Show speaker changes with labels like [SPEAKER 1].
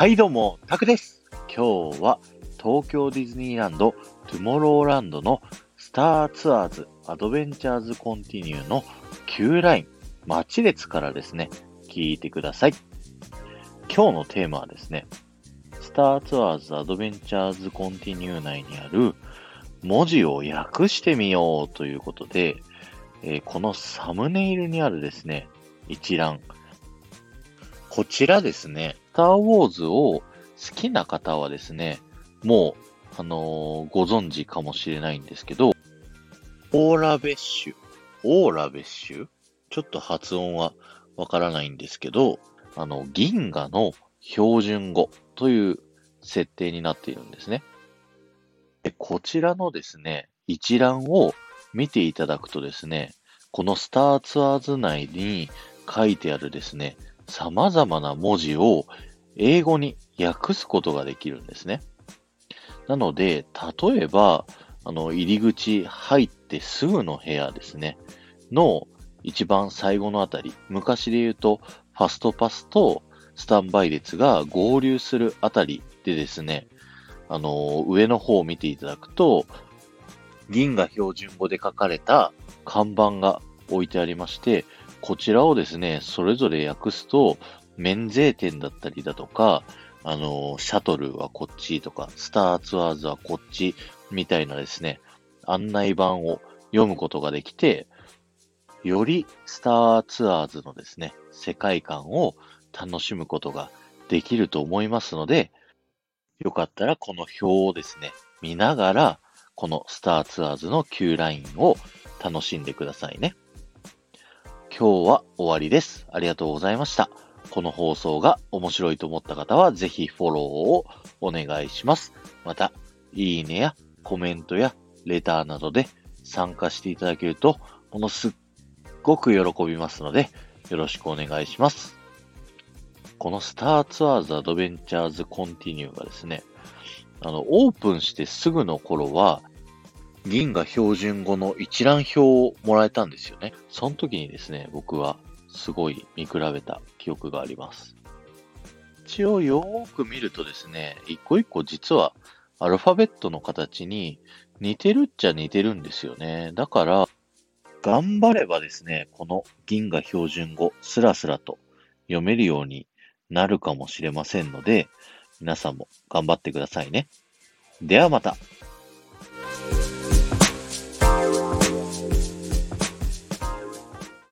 [SPEAKER 1] はいどうも、タクです。今日は東京ディズニーランド、トゥモローランドのスターツアーズアドベンチャーズコンティニューの queue line、待列からですね、聞いてください。今日のテーマはですね、スターツアーズアドベンチャーズコンティニュー内にある文字を訳してみようということで、えーこのサムネイルにあるですね、一覧。こちらですね、ター・ウォーズを好きな方はですね、もう、あのーご存知かもしれないんですけど、オーラベッシュ、オーラベッシュ？ちょっと発音はわからないんですけど、あの、銀河の標準語という設定になっているんですね。でこちらのですね、一覧を見ていただくとですね、このスターツアーズ内に書いてあるですね、様々な文字を英語に訳すことができるんですね。なので、例えば、あの、入り口入ってすぐの部屋ですね、の一番最後のあたり、昔で言うと、ファストパスとスタンバイ列が合流するあたりでですね、あの、上の方を見ていただくと、銀河標準語で書かれた看板が置いてありまして、こちらをですね、それぞれ訳すと、免税店だったりだとか、あの、シャトルはこっちとか、スターツアーズはこっちみたいなですね、案内板を読むことができて、よりスターツアーズのですね、世界観を楽しむことができると思いますので、よかったらこの表をですね、見ながら、このスターツアーズの Q ラインを楽しんでくださいね。今日は終わりです。ありがとうございました。この放送が面白いと思った方は、ぜひフォローをお願いします。また、いいねやコメントやレターなどで参加していただけると、ものすっごく喜びますので、よろしくお願いします。このスターツアーズアドベンチャーズコンティニューがですね、あの、オープンしてすぐの頃は、銀河標準語の一覧表をもらえたんですよね。その時にですね、僕はすごい見比べた記憶があります。一応よーく見るとですね、一個一個実はアルファベットの形に似てるっちゃ似てるんですよね。だから、頑張ればですね、この銀河標準語、スラスラと読めるようになるかもしれませんので、皆さんも頑張ってくださいね。ではまた。